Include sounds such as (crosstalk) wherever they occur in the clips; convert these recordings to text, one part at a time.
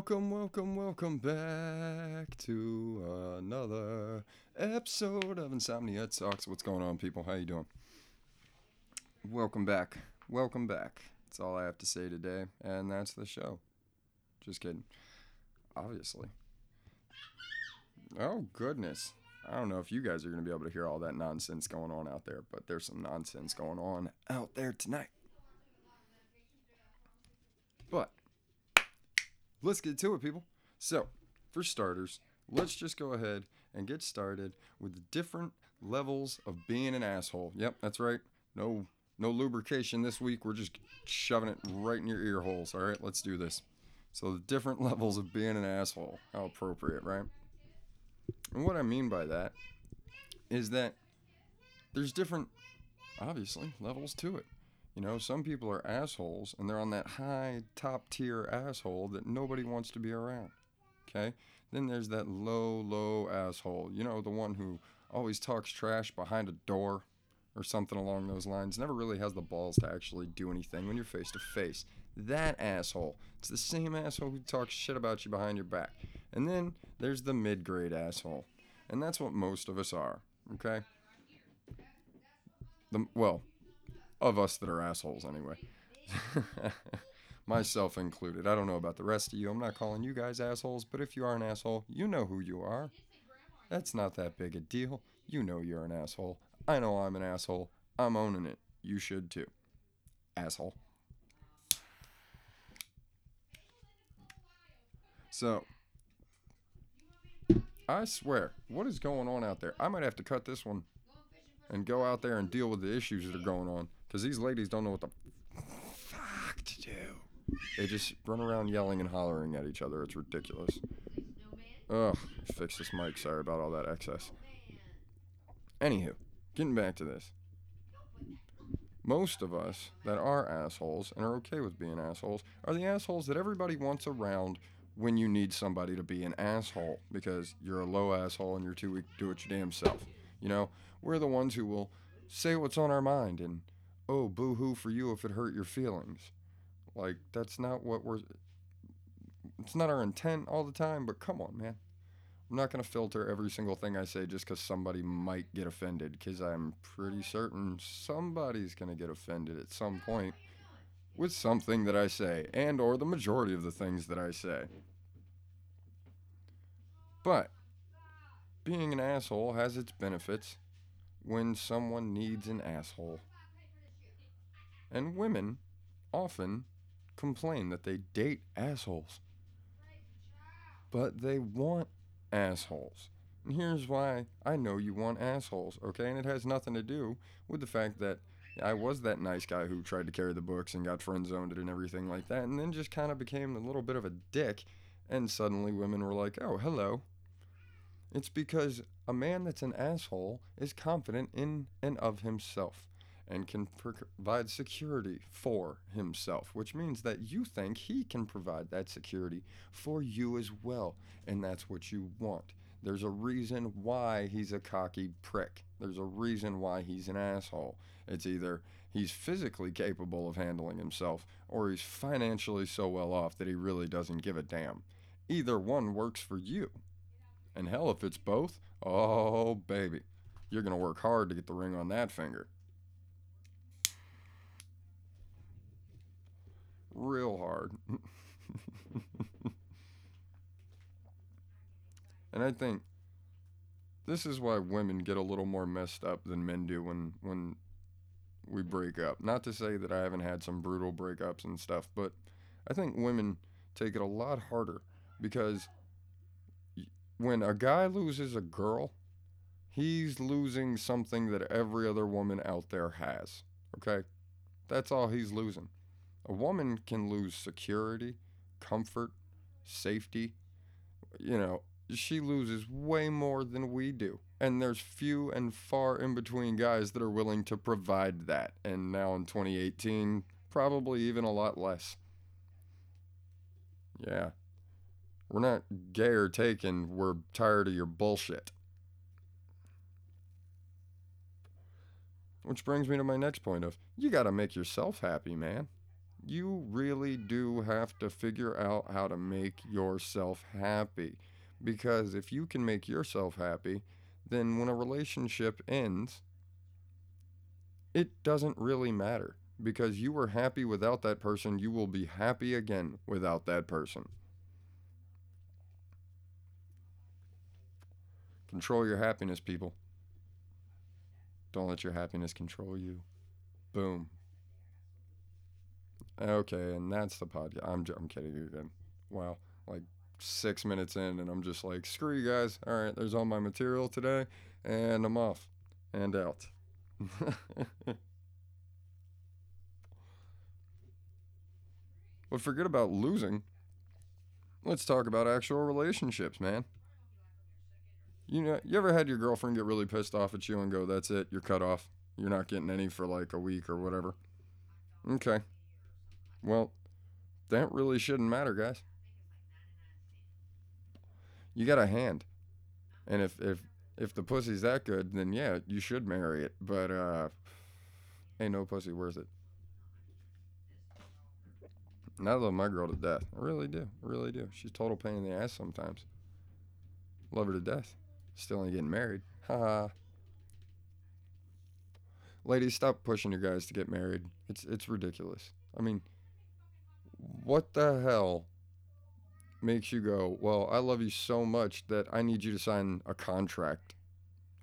Welcome, welcome, welcome back to another episode of Insomnia Talks. What's going on, people? How you doing? Welcome back. Welcome back. That's all I have to say today, and that's the show. Just kidding. Obviously. Oh goodness. I don't know if you guys are going to be able to hear all that nonsense going on out there, but there's some nonsense going on out there tonight. But let's get to it, people. So, for starters, let's just go ahead and get started with the different levels of being an asshole. Yep, that's right. No no lubrication this week. We're just shoving it right in your ear holes. All right, let's do this. So, the different (laughs) levels of being an asshole. How appropriate, right? And what I mean by that is that there's different, obviously, levels to it. You know, some people are assholes and they're on that high top tier asshole that nobody wants to be around. Okay? Then there's that low, low asshole. You know, the one who always talks trash behind a door or something along those lines. Never really has the balls to actually do anything when you're face to face. That asshole. It's the same asshole who talks shit about you behind your back. And then there's the mid grade asshole. And that's what most of us are. Okay? The, well, of us that are assholes anyway. (laughs) Myself included. I don't know about the rest of you. I'm not calling you guys assholes, but if you are an asshole, you know who you are. That's not that big a deal. You know you're an asshole. I know I'm an asshole. I'm owning it. You should too. Asshole. So, I swear, what is going on out there? I might have to cut this one and go out there and deal with the issues that are going on because these ladies don't know what the fuck to do. They just run around yelling and hollering at each other. It's ridiculous. Ugh, fix this mic. Sorry about all that excess. Anywho, getting back to this. Most of us that are assholes and are okay with being assholes are the assholes that everybody wants around when you need somebody to be an asshole because you're a low asshole and you're too weak to do it your damn self. You know, we're the ones who will say what's on our mind and, oh, boo hoo for you if it hurt your feelings. Like, that's not what we're. It's not our intent all the time, but come on, man. I'm not going to filter every single thing I say just because somebody might get offended, because I'm pretty certain somebody's going to get offended at some point with something that I say, and or the majority of the things that I say. But being an asshole has its benefits when someone needs an asshole. And women often complain that they date assholes. But they want assholes. And here's why I know you want assholes, okay? And it has nothing to do with the fact that I was that nice guy who tried to carry the books and got friend zoned and everything like that, and then just kind of became a little bit of a dick. And suddenly women were like, oh, hello. It's because a man that's an asshole is confident in and of himself and can provide security for himself, which means that you think he can provide that security for you as well. And that's what you want. There's a reason why he's a cocky prick. There's a reason why he's an asshole. It's either he's physically capable of handling himself or he's financially so well off that he really doesn't give a damn. Either one works for you. And hell, if it's both, oh, baby, you're going to work hard to get the ring on that finger. Real hard. and I think this is why women get a little more messed up than men do when, when we break up. Not to say that I haven't had some brutal breakups and stuff, but I think women take it a lot harder because when a guy loses a girl, he's losing something that every other woman out there has. Okay? That's all he's losing. A woman can lose security, comfort, safety. You know, she loses way more than we do. And there's few and far in between guys that are willing to provide that. And now in 2018, probably even a lot less. Yeah. We're not gay or taken. We're tired of your bullshit. Which brings me to my next point of you got to make yourself happy, man. You really do have to figure out how to make yourself happy. Because if you can make yourself happy, then when a relationship ends, it doesn't really matter. Because you were happy without that person, you will be happy again without that person. Control your happiness, people. Don't let your happiness control you. Boom. Okay, and that's the podcast. I'm, I'm kidding you again. Wow. Like six minutes in, and I'm just like, screw you guys. All right, there's all my material today, and I'm off and out. (laughs) but forget about losing. Let's talk about actual relationships, man. You know, you ever had your girlfriend get really pissed off at you and go, "That's it, you're cut off. You're not getting any for like a week or whatever." Okay. Well, that really shouldn't matter, guys. You got a hand, and if if if the pussy's that good, then yeah, you should marry it. But uh, ain't no pussy worth it. And I love my girl to death. I really do. I really do. She's total pain in the ass sometimes. Love her to death. Still ain't getting married. Haha. Ladies, stop pushing your guys to get married. It's it's ridiculous. I mean, what the hell makes you go, "Well, I love you so much that I need you to sign a contract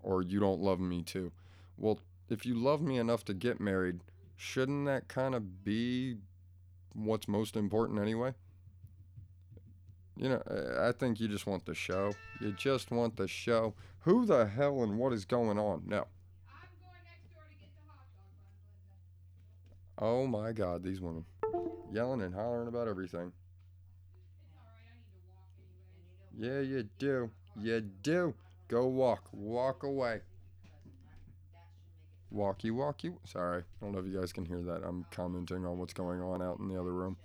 or you don't love me too." Well, if you love me enough to get married, shouldn't that kind of be what's most important anyway? You know, I- think you just want the show. You just want the show. Who the hell and what is going on? No. I'm going next door to get the hot dog buns, Linda. Oh my God, these women yelling and hollering about everything. It's alright, I need to walk anyway. Yeah, you do. You do. Go walk. Walk away. Walkie, walkie. Sorry, I don't know if you guys can hear that. I'm commenting on what's going on out in the other room.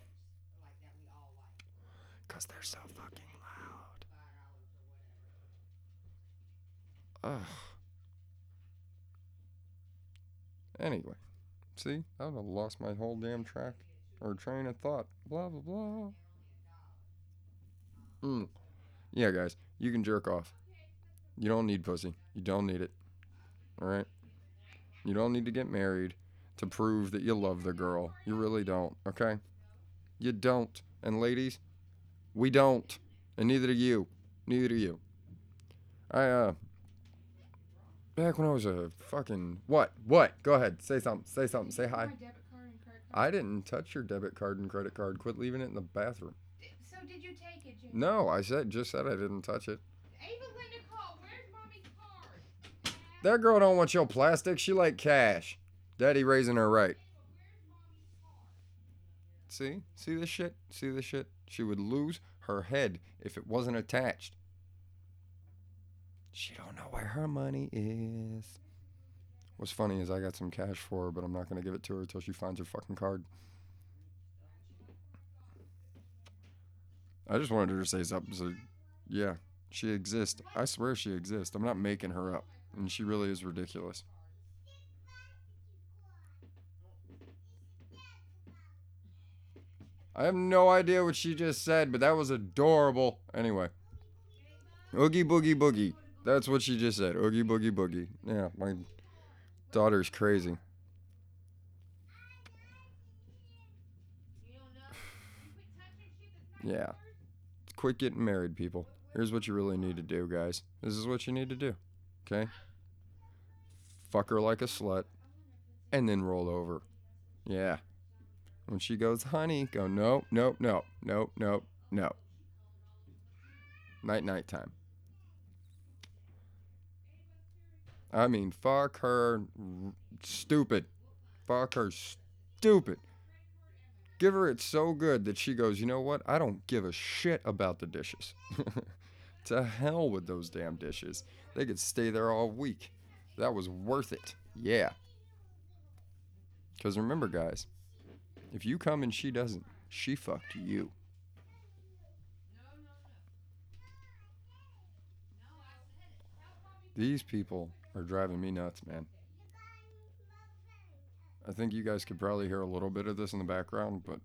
Because they're so fucking loud. Ugh. Anyway, see, I've lost my whole damn track or train of thought. Blah, blah, blah. Mm. Yeah, guys, you can jerk off. You don't need pussy. You don't need it. All right? You don't need to get married to prove that you love the girl. You really don't, okay? You don't. And ladies, we don't. And neither do you. Neither do you. I, uh, back when I was a fucking. What? What? Go ahead. Say something. Say something. Say hi. I didn't touch your debit card and credit card. Quit leaving it in the bathroom. So did you take it, Jim? No, I said just said I didn't touch it. Ava Linda called. Where's mommy's card? That girl don't want your plastic. She like cash. Daddy raising her right. See? See this shit? See this shit? She would lose her head if it wasn't attached. She don't know where her money is. What's funny is I got some cash for her, but I'm not gonna give it to her until she finds her fucking card. I just wanted her to say something. So, yeah, she exists. I swear she exists. I'm not making her up, and she really is ridiculous. I have no idea what she just said, but that was adorable. Anyway, Oogie Boogie Boogie. That's what she just said. Oogie Boogie Boogie. Yeah, my daughter's crazy. Yeah. Quit getting married, people. Here's what you really need to do, guys. This is what you need to do. Okay? Fuck her like a slut and then roll over. Yeah. When she goes, honey, go, no, no, no, no, no, no. Night, night time. I mean, fuck her stupid. Fuck her stupid. Give her it so good that she goes, you know what? I don't give a shit about the dishes. (laughs) to hell with those damn dishes. They could stay there all week. That was worth it. Yeah. Because remember, guys, if you come and she doesn't, she fucked you. These people are driving me nuts, man. I think you guys could probably hear a little bit of this in the background, but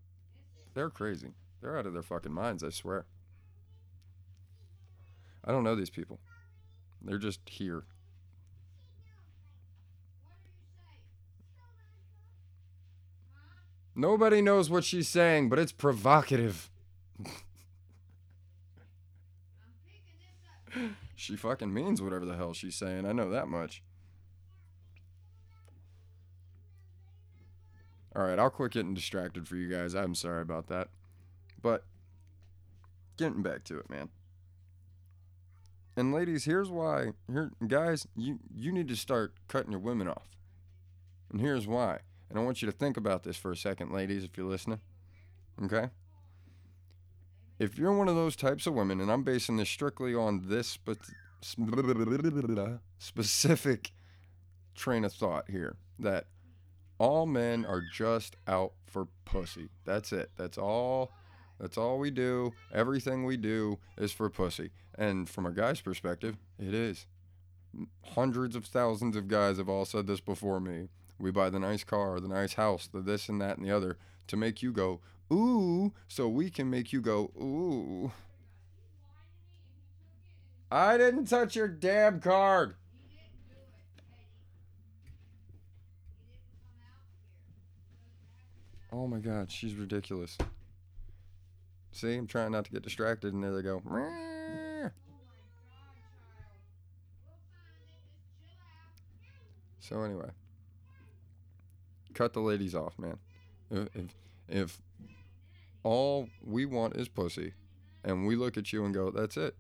they're crazy. They're out of their fucking minds, I swear. I don't know these people. They're just here. Nobody knows what she's saying, but it's provocative. (laughs) she fucking means whatever the hell she's saying. I know that much. All right, I'll quit getting distracted for you guys. I'm sorry about that. But getting back to it, man. And ladies, here's why. Here guys, you you need to start cutting your women off. And here's why. And I want you to think about this for a second, ladies, if you're listening. Okay? If you're one of those types of women, and I'm basing this strictly on this spe- specific train of thought here, that all men are just out for pussy. That's it. That's all. That's all we do. Everything we do is for pussy. And from a guy's perspective, it is. Hundreds of thousands of guys have all said this before me. We buy the nice car, the nice house, the this and that and the other to make you go, ooh, so we can make you go, ooh. I didn't touch your damn card. Oh my god, she's ridiculous. See, I'm trying not to get distracted, and there they go. Oh so anyway, cut the ladies off, man. If, if if all we want is pussy, and we look at you and go, "That's it,"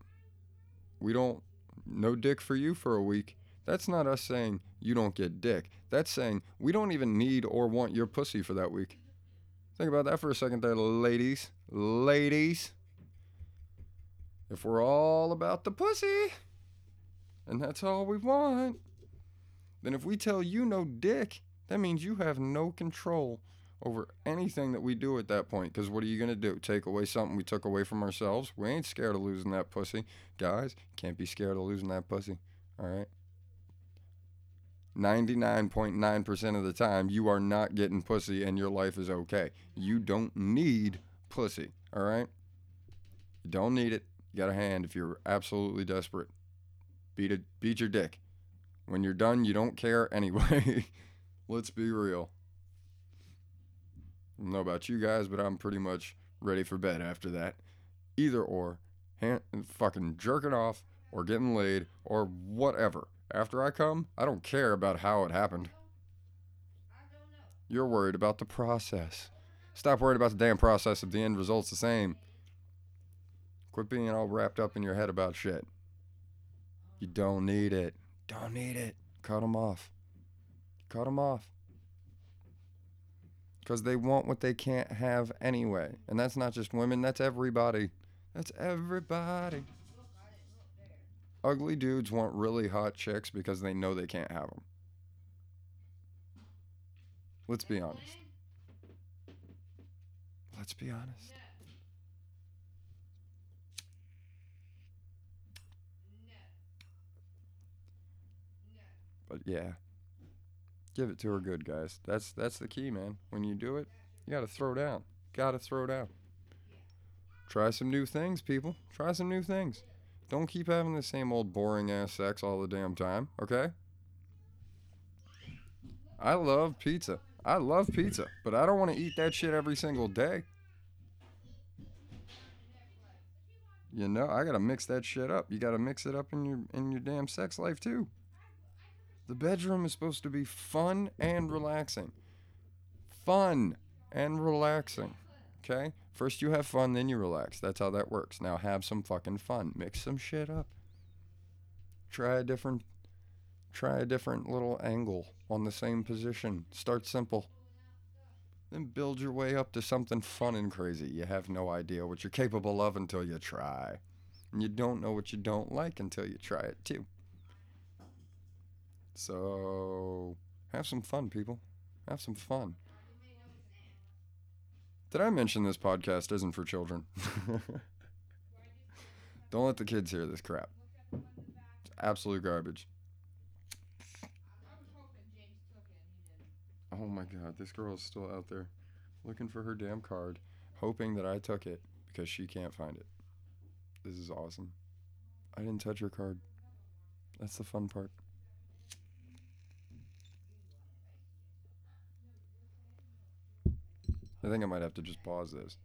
we don't no dick for you for a week. That's not us saying you don't get dick. That's saying we don't even need or want your pussy for that week. Think about that for a second there, ladies. Ladies. If we're all about the pussy, and that's all we want, then if we tell you no dick, that means you have no control over anything that we do at that point. Because what are you going to do? Take away something we took away from ourselves? We ain't scared of losing that pussy. Guys, can't be scared of losing that pussy. All right? 99.9% of the time, you are not getting pussy and your life is okay. You don't need pussy, all right? You don't need it. You got a hand if you're absolutely desperate. Beat it, beat your dick. When you're done, you don't care anyway. (laughs) Let's be real. Don't know about you guys, but I'm pretty much ready for bed after that. Either or, hand, fucking jerking off or getting laid or whatever. After I come, I don't care about how it happened. You're worried about the process. Stop worried about the damn process if the end result's the same. Quit being all wrapped up in your head about shit. You don't need it. Don't need it. Cut them off. Cut them off. Because they want what they can't have anyway. And that's not just women, that's everybody. That's everybody. Ugly dudes want really hot chicks because they know they can't have them. Let's be honest. Let's be honest. But yeah. Give it to her good, guys. That's that's the key, man. When you do it, you got to throw down. Got to throw down. Try some new things, people. Try some new things. Don't keep having the same old boring ass sex all the damn time, okay? I love pizza. I love pizza, but I don't want to eat that shit every single day. You know, I gotta mix that shit up. You gotta mix it up in your in your damn sex life too. The bedroom is supposed to be fun and relaxing. Fun and relaxing. Okay? First you have fun, then you relax. That's how that works. Now have some fucking fun. Mix some shit up. Try a different try a different little angle on the same position. Start simple. Then build your way up to something fun and crazy. You have no idea what you're capable of until you try. And you don't know what you don't like until you try it too. So, have some fun, people. Have some fun. Did I mention this podcast isn't for children? (laughs) Don't let the kids hear this crap. It's absolute garbage. Oh my god, this girl is still out there looking for her damn card. hoping that I took it because she can't find it. This is awesome. I didn't touch her card. That's the fun part. I think I might have to just pause this.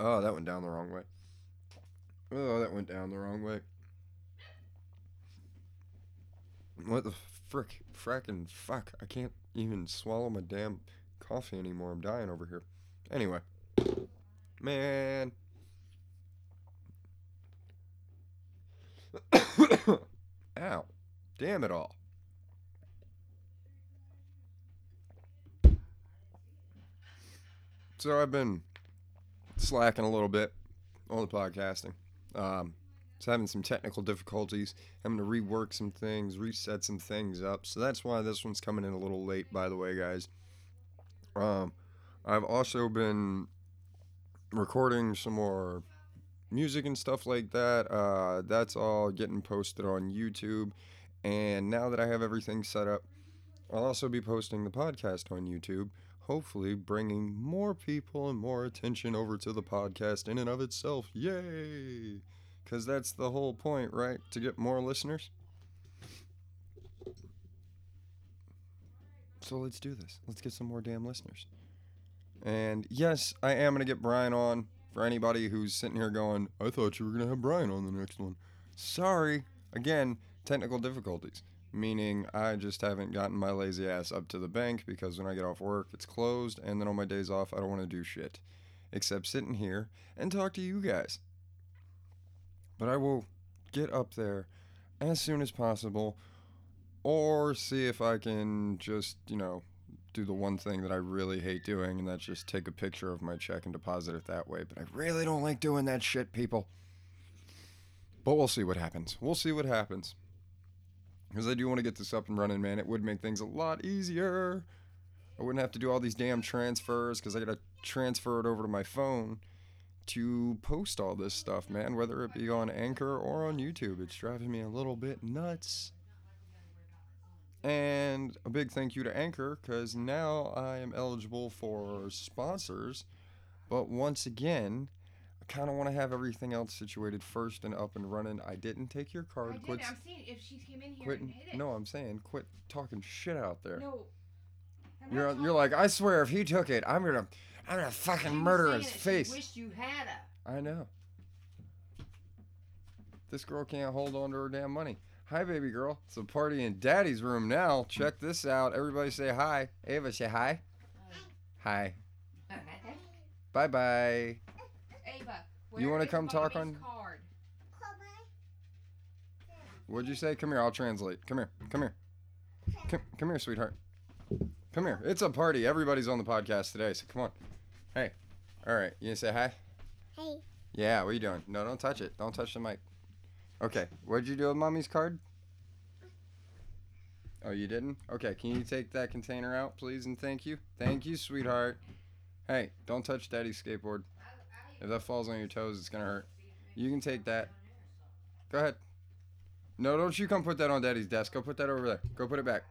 oh, that went down the wrong way. Oh, that went down the wrong way. What the frick? Frackin' fuck. I can't even swallow my damn coffee anymore. I'm dying over here. Anyway. Man. (coughs) Ow. Damn it all. So I've been slacking a little bit on the podcasting. Um, just having some technical difficulties. Having to rework some things, reset some things up. So that's why this one's coming in a little late, by the way, guys. Um, I've also been recording some more music and stuff like that. Uh, that's all getting posted on YouTube. And now that I have everything set up, I'll also be posting the podcast on YouTube, hopefully bringing more people and more attention over to the podcast in and of itself. Yay! Because that's the whole point, right? To get more listeners. So let's do this. Let's get some more damn listeners. And yes, I am going to get Brian on for anybody who's sitting here going, I thought you were going to have Brian on the next one. Sorry. Again, technical difficulties, meaning I just haven't gotten my lazy ass up to the bank because when I get off work, it's closed, and then on my days off, I don't want to do shit except sitting here and talk to you guys. But I will get up there as soon as possible or see if I can just, you know, do the one thing that I really hate doing, and that's just take a picture of my check and deposit it that way. But I really don't like doing that shit, people. But we'll see what happens. We'll see what happens. Because I do want to get this up and running, man. It would make things a lot easier. I wouldn't have to do all these damn transfers because I got to transfer it over to my phone to post all this stuff, man. Whether it be on Anchor or on YouTube. It's driving me a little bit nuts. And a big thank you to Anchor because now I am eligible for sponsors. But once again, I kind of want to have everything else situated first and up and running. I didn't take your I card. did. Quit, I'm seeing if she came in here quit. and hit it. No, I'm saying quit talking shit out there. No. You're you're like I swear if he took it, I'm gonna I'm gonna fucking murder his face. wished you had her. I know. This girl can't hold on to her damn money. Hi, baby girl. It's a party in daddy's room now. Check this out. Everybody say hi. Ava, say hi. Hi. Bye bye. Ava, You where wanna come talk on- Card? What'd you say? Come here. I'll translate. Come here. Come here. Come, come here, sweetheart. Come here. It's a party. Everybody's on the podcast today, so come on. Hey. All right. You gonna say hi? Hey. Yeah. What are you doing? No, don't touch it. Don't touch the mic. Okay. What'd you do with mommy's card? Oh, you didn't? Okay. Can you take that container out, please, and thank you? Thank you, sweetheart. Hey, don't touch daddy's skateboard. If that falls on your toes, it's gonna hurt. You can take that. Go ahead. No, don't you come put that on daddy's desk. Go put that over there. Go put it back.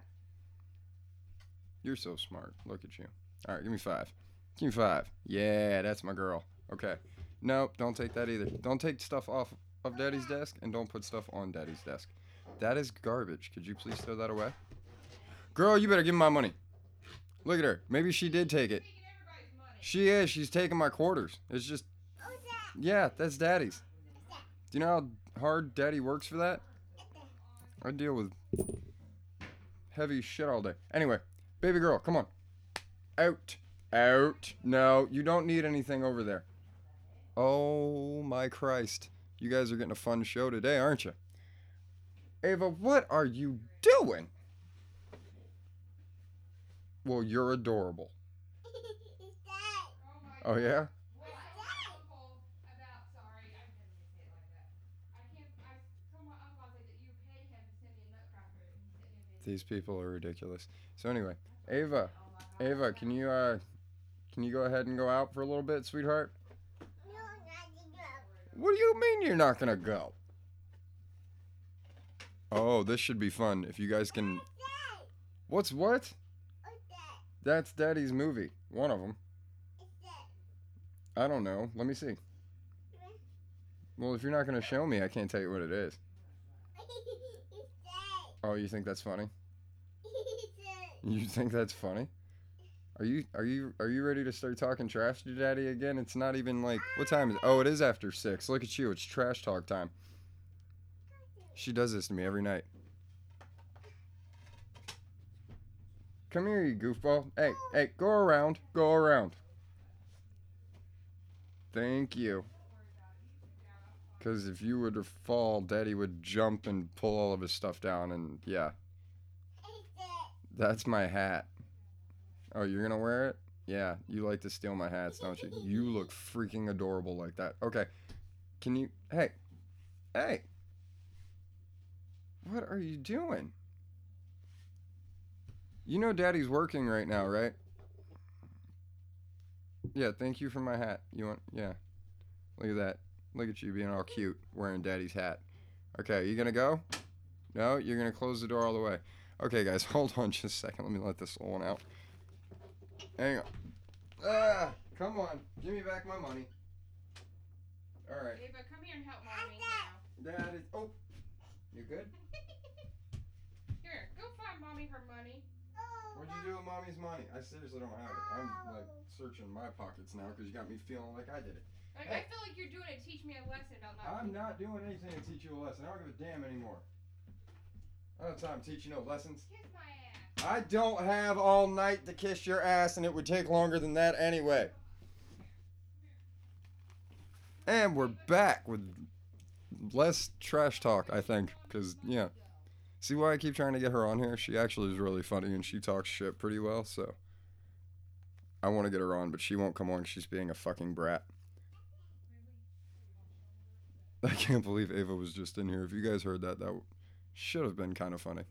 You're so smart. Look at you. All right, give me five. Give five. Yeah, that's my girl. Okay. Nope, don't take that either. Don't take stuff off of daddy's desk and don't put stuff on daddy's desk. That is garbage. Could you please throw that away? Girl, you better give me my money. Look at her. Maybe she did take it. She is. She's taking my quarters. It's just, yeah, that's daddy's. Do you know how hard daddy works for that? I deal with heavy shit all day. Anyway, baby girl, come on. Out. Out. No, you don't need anything over there. Oh my Christ. You guys are getting a fun show today, aren't you? Ava, what are you doing? Well, you're adorable. Oh, yeah? These people are ridiculous. So anyway, Ava, Ava, can you uh Can you go ahead and go out for a little bit, sweetheart? No, not to go. What do you mean you're not gonna go? Oh, this should be fun if you guys can. What's what? what's that? That's Daddy's movie. One of them. I don't know. Let me see. (laughs) Well, if you're not gonna show me, I can't tell you what it is. (laughs) Oh, you think that's funny? (laughs) You think that's funny? Are you are you are you ready to start talking trash to Daddy again? It's not even like what time is? It? Oh, it is after six. Look at you. It's trash talk time. She does this to me every night. Come here, you goofball. Hey, hey, go around. Go around. Thank you. Because if you were to fall, Daddy would jump and pull all of his stuff down, and yeah. That's my hat. Oh, you're gonna wear it? Yeah, you like to steal my hats, don't you? You look freaking adorable like that. Okay. Can you hey. Hey. What are you doing? You know daddy's working right now, right? Yeah, thank you for my hat. You want yeah. Look at that. Look at you being all cute wearing daddy's hat. Okay, are you gonna go? No, you're gonna close the door all the way. Okay, guys, (laughs) hold on just a second. Let me let this one out. Hang on. Ah, come on. Give me back my money. All right. Ava, come here and help mommy now. That is. Oh, you good? (laughs) Here, go find mommy her money. Oh, What'd you do with mommy's money? I seriously don't have it. I'm like searching my pockets now because you got me feeling like I did it. Like, Hey. I feel like you're doing it to teach me a lesson about not. I'm not doing anything to teach you a lesson. I don't give a damn anymore. I don't have time to teach you no lessons. Kiss my ass. I don't have all night to kiss your ass, and it would take longer than that anyway. And we're back with less trash talk, I think, because yeah. See why I keep trying to get her on here? She actually is really funny and she talks shit pretty well, so I want to get her on, but she won't come on. She's being a fucking brat. I can't believe Ava was just in here. If you guys heard that, that should have been kind of funny.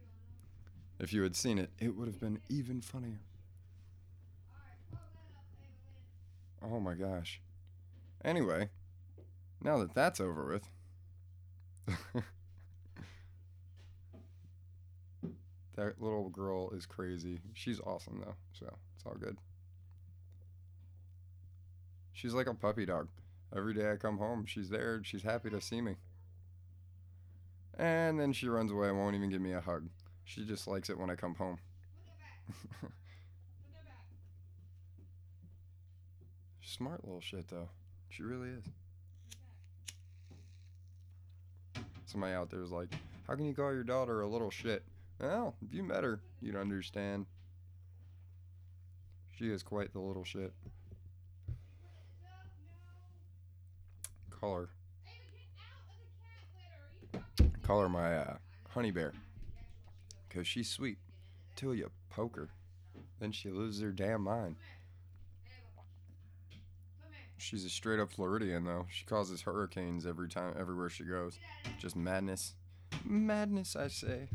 If you had seen it, it would have been even funnier. Oh my gosh. Anyway, now that that's over with, (laughs) that little girl is crazy. She's awesome though, so it's all good. She's like a puppy dog. Every day I come home, she's there she's happy to see me. And then she runs away and won't even give me a hug. She just likes it when I come home. (laughs) Smart little shit though. She really is. Somebody out there is like, how can you call your daughter a little shit? Well, if you met her, you'd understand. She is quite the little shit. Call her. Call her my uh, honey bear. Because she's sweet. Till you poke her. Then she loses her damn mind. She's a straight up Floridian though. She causes hurricanes every time, everywhere she goes. Just madness. Madness, I say.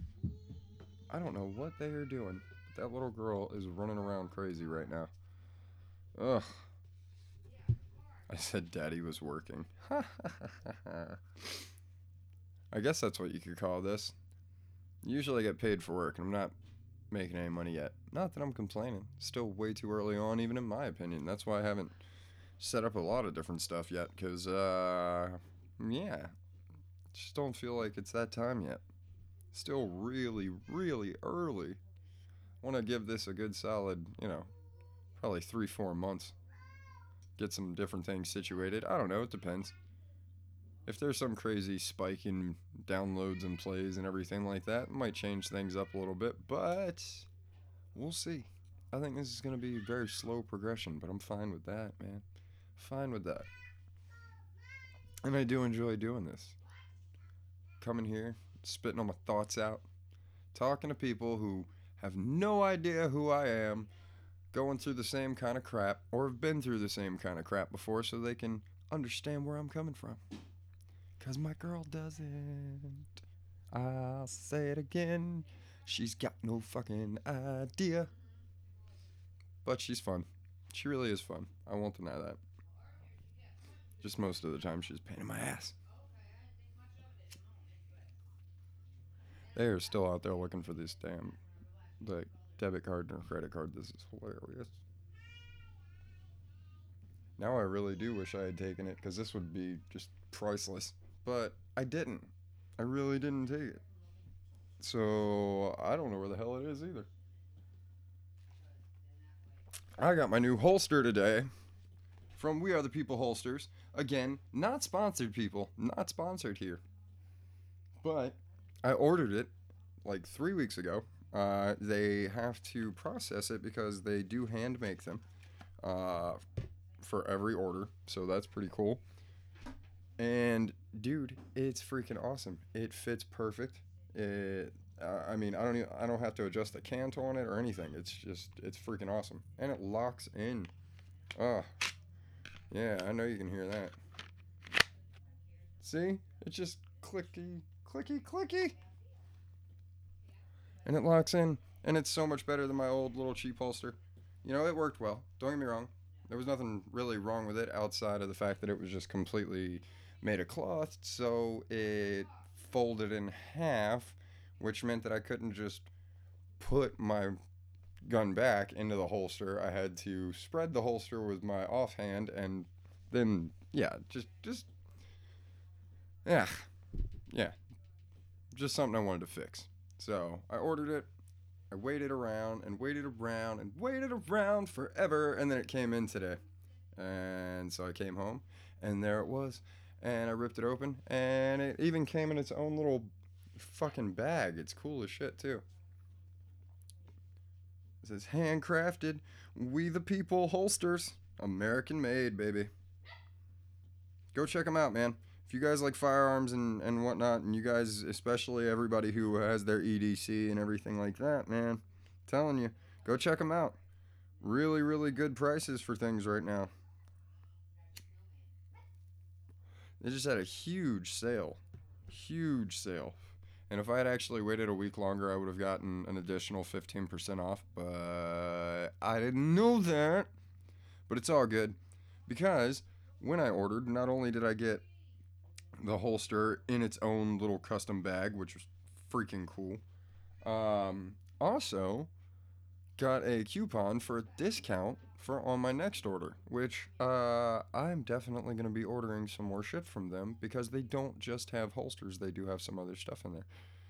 I don't know what they are doing. But that little girl is running around crazy right now. Ugh. I said daddy was working. (laughs) I guess that's what you could call this. Usually I get paid for work, and I'm not making any money yet. Not that I'm complaining. Still way too early on, even in my opinion. That's why I haven't set up a lot of different stuff yet, because, uh, yeah. Just don't feel like it's that time yet. Still really, really early. Want to give this a good solid, you know, probably three, four months. Get some different things situated. I don't know, it depends. If there's some crazy spike in downloads and plays and everything like that, it might change things up a little bit, but we'll see. I think this is going to be very slow progression, but I'm fine with that, man. Fine with that. And I do enjoy doing this. Coming here, spitting all my thoughts out, talking to people who have no idea who I am, going through the same kind of crap, or have been through the same kind of crap before so they can understand where I'm coming from. Cause my girl doesn't. I'll say it again. She's got no fucking idea. But she's fun. She really is fun. I won't deny that. Just most of the time, she's pain in my ass. They are still out there looking for this damn like debit card or credit card. This is hilarious. Now I really do wish I had taken it because this would be just priceless. But I didn't. I really didn't take it. So I don't know where the hell it is either. I got my new holster today from We Are the People Holsters. Again, not sponsored, people. Not sponsored here. But I ordered it like three weeks ago. Uh, they have to process it because they do hand make them uh, for every order. So that's pretty cool. And dude, it's freaking awesome. It fits perfect. It, I mean, I don't even, I don't have to adjust the cant on it or anything. It's just it's freaking awesome, and it locks in. Oh, yeah, I know you can hear that. See, it's just clicky, clicky, clicky, and it locks in, and it's so much better than my old little cheap holster. You know, it worked well. Don't get me wrong. There was nothing really wrong with it outside of the fact that it was just completely made of cloth, so it folded in half, which meant that I couldn't just put my gun back into the holster. I had to spread the holster with my offhand and then yeah, just just yeah. Yeah. Just something I wanted to fix. So, I ordered it. I waited around and waited around and waited around forever and then it came in today. And so I came home and there it was and I ripped it open, and it even came in its own little fucking bag. It's cool as shit too. It says handcrafted, we the people holsters, American made, baby. Go check them out, man. If you guys like firearms and, and whatnot, and you guys, especially everybody who has their EDC and everything like that, man, telling you, go check them out. Really, really good prices for things right now. They just had a huge sale. Huge sale. And if I had actually waited a week longer, I would have gotten an additional 15% off. But I didn't know that. But it's all good. Because when I ordered, not only did I get the holster in its own little custom bag, which was freaking cool, um, also got a coupon for a discount for on my next order, which uh, I'm definitely going to be ordering some more shit from them because they don't just have holsters, they do have some other stuff in there.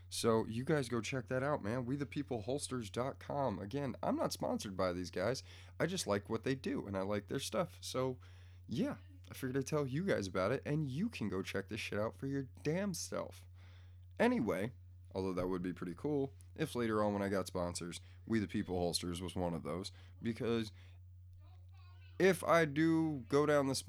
So you guys go check that out, man. We the people holsters.com. Again, I'm not sponsored by these guys. I just like what they do and I like their stuff. So, yeah, I figured I'd tell you guys about it and you can go check this shit out for your damn self. Anyway, although that would be pretty cool if later on when I got sponsors, We the People Holsters was one of those because if I do go down the